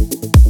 Am I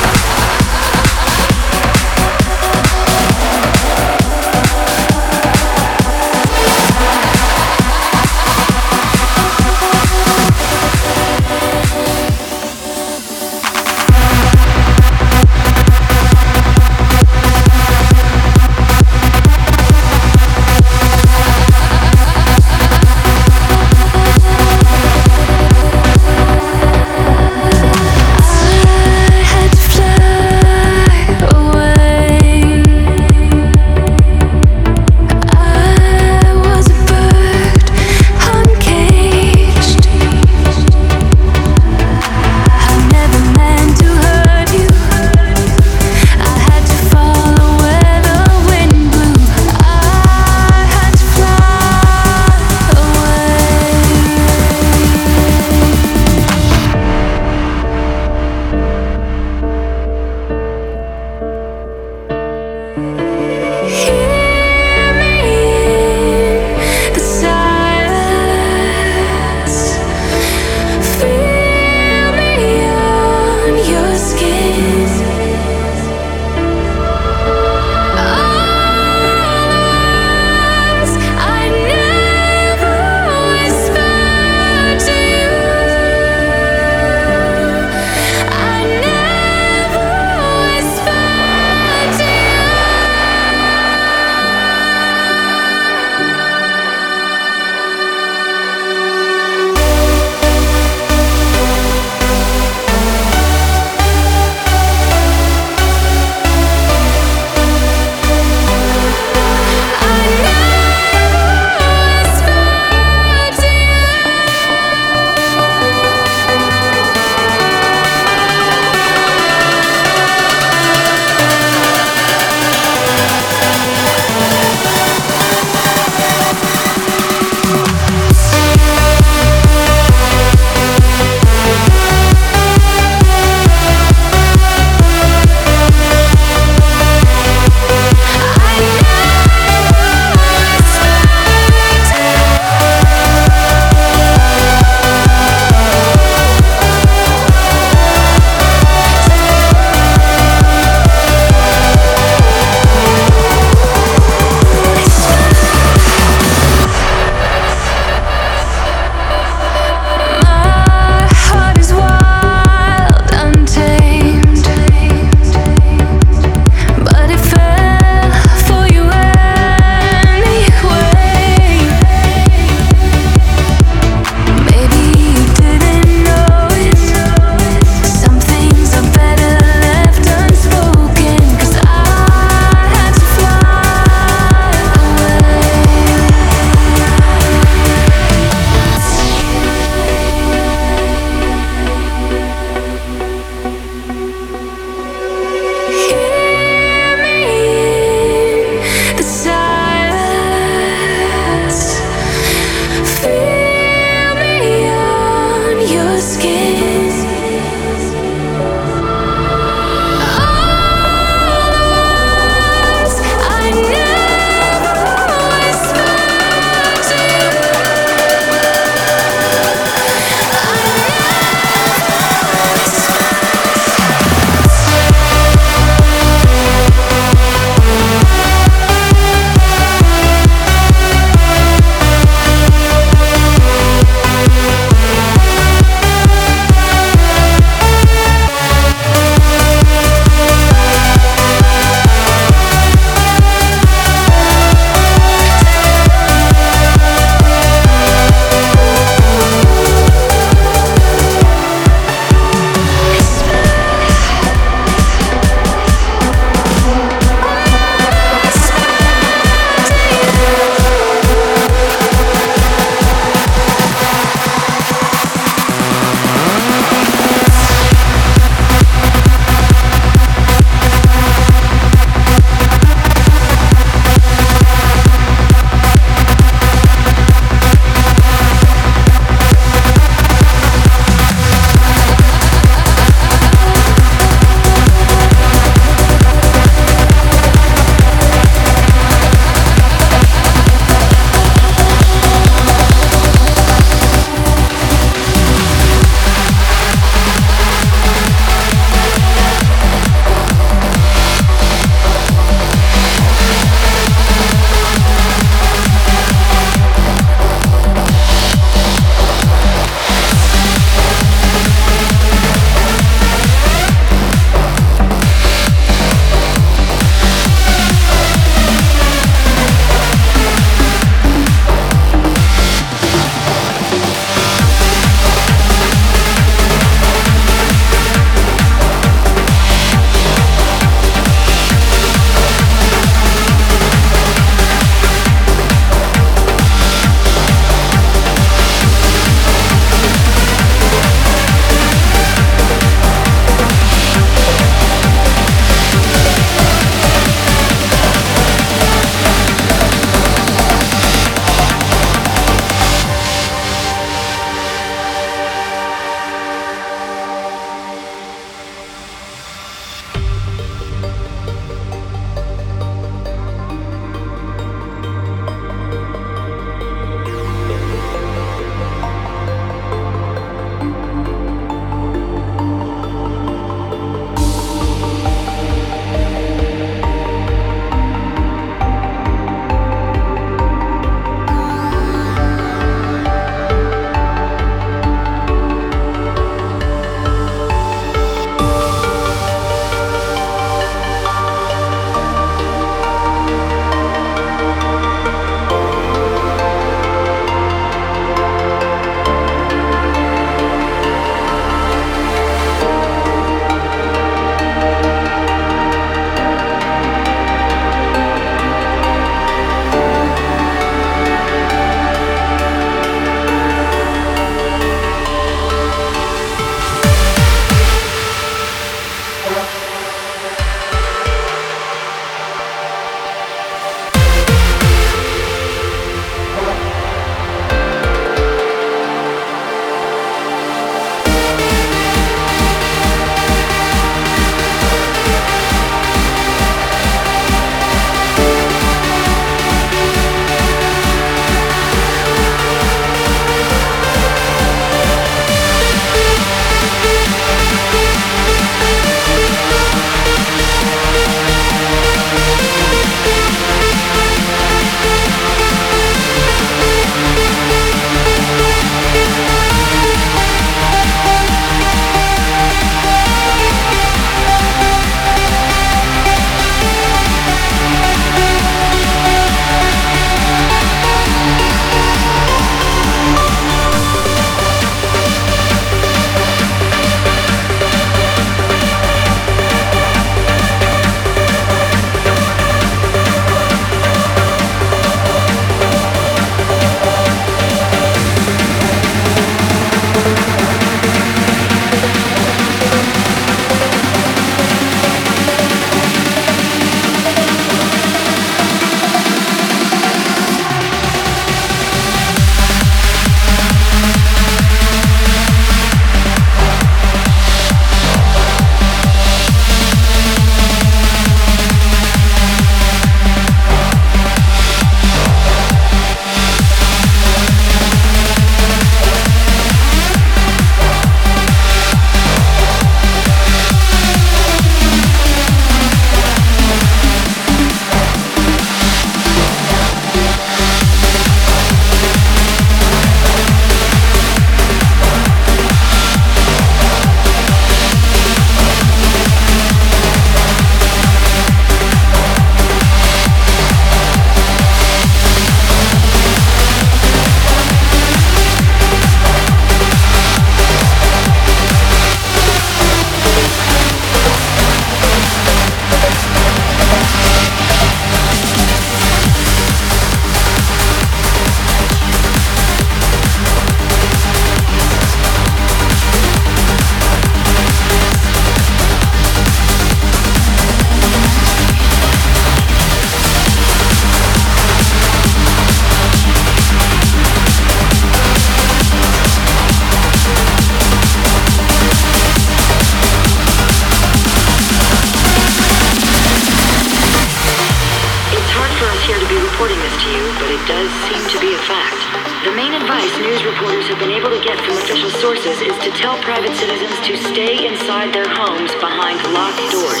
reporting this to you, but it does seem to be a fact. The main advice news reporters have been able to get from official sources is to tell private citizens to stay inside their homes behind locked doors.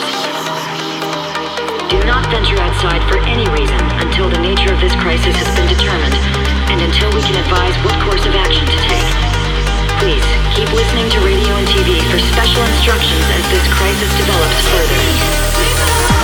Do not venture outside for any reason until the nature of this crisis has been determined and until we can advise what course of action to take. Please keep listening to radio and TV for special instructions as this crisis develops further.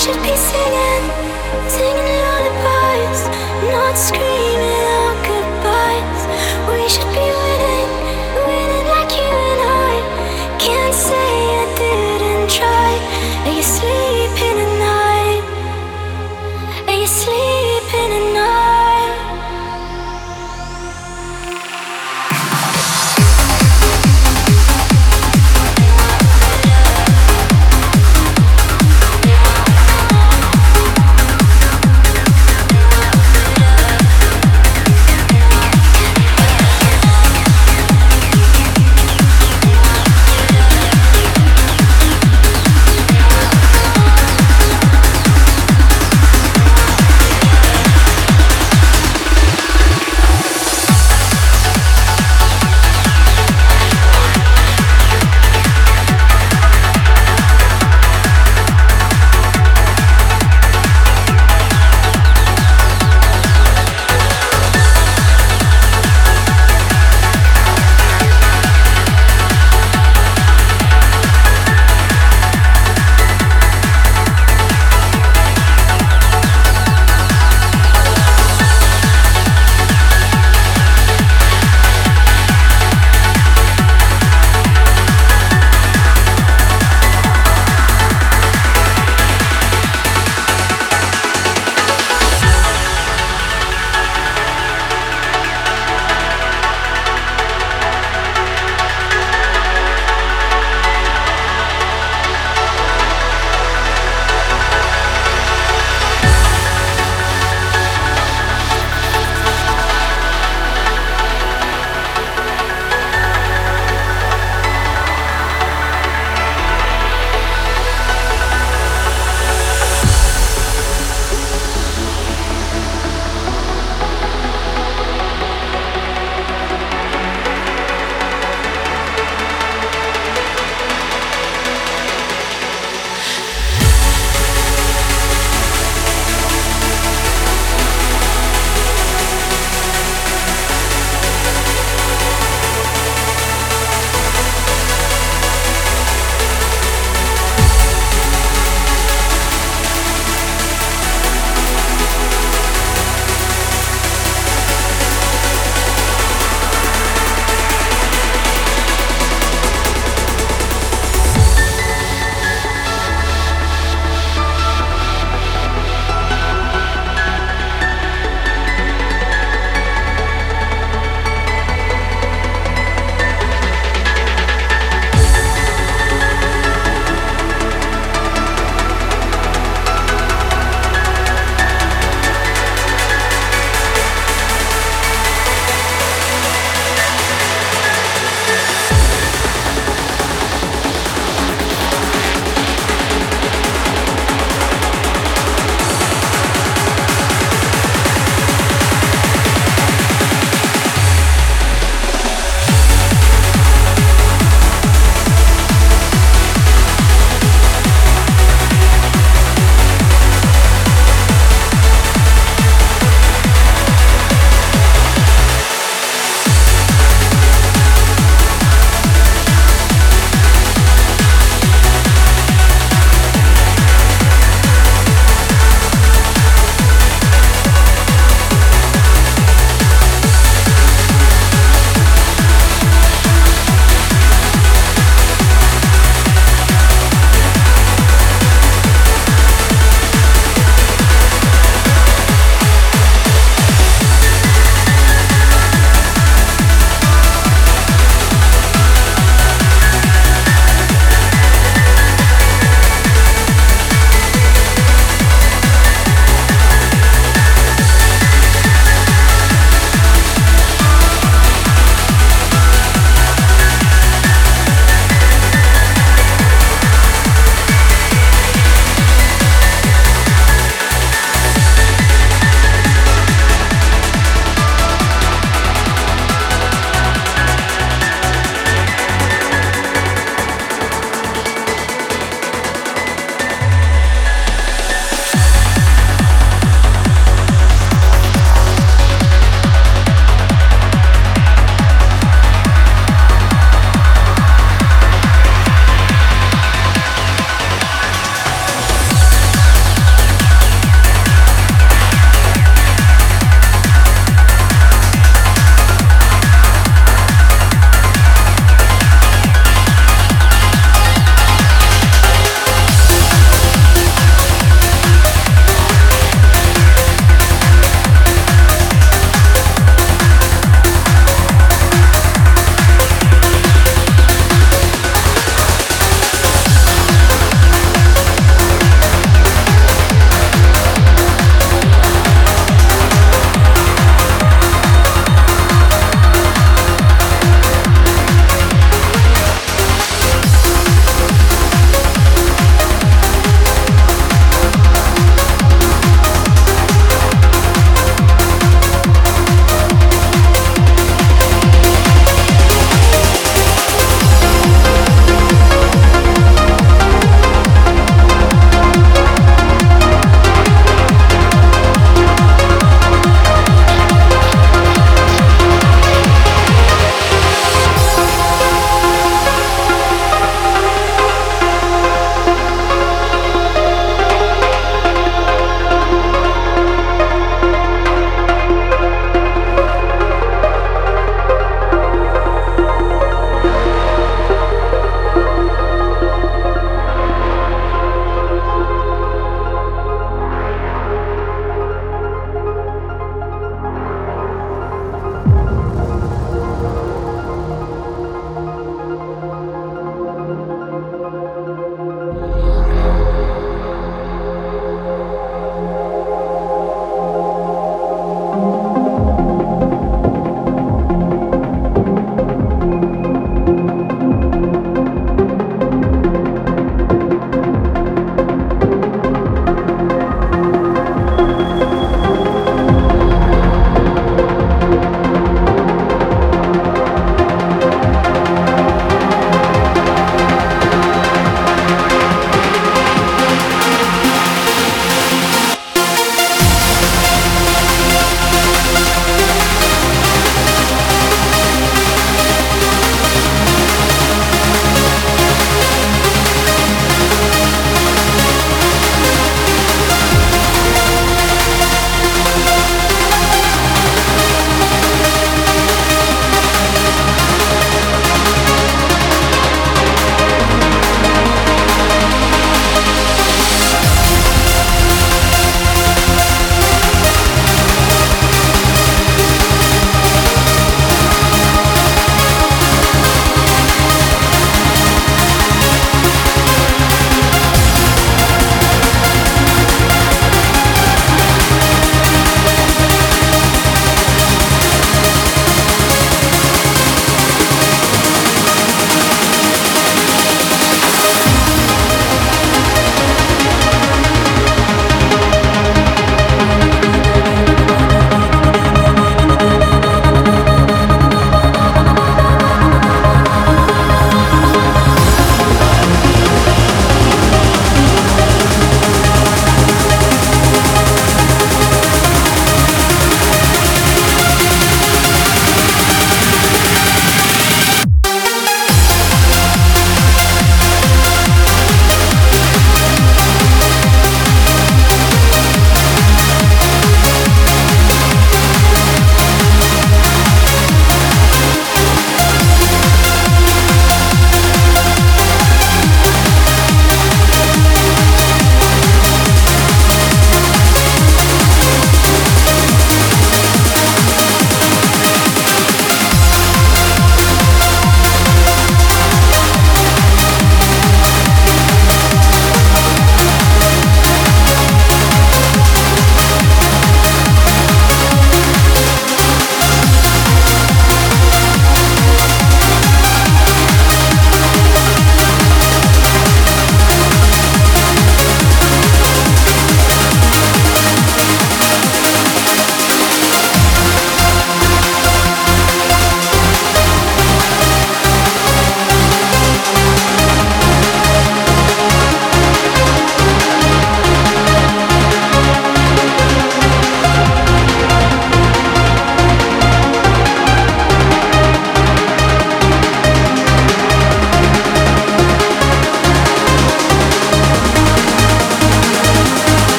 should be singing, singing lullabies, not screaming out goodbyes. We should be.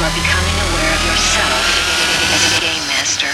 About becoming aware of yourself as a game master.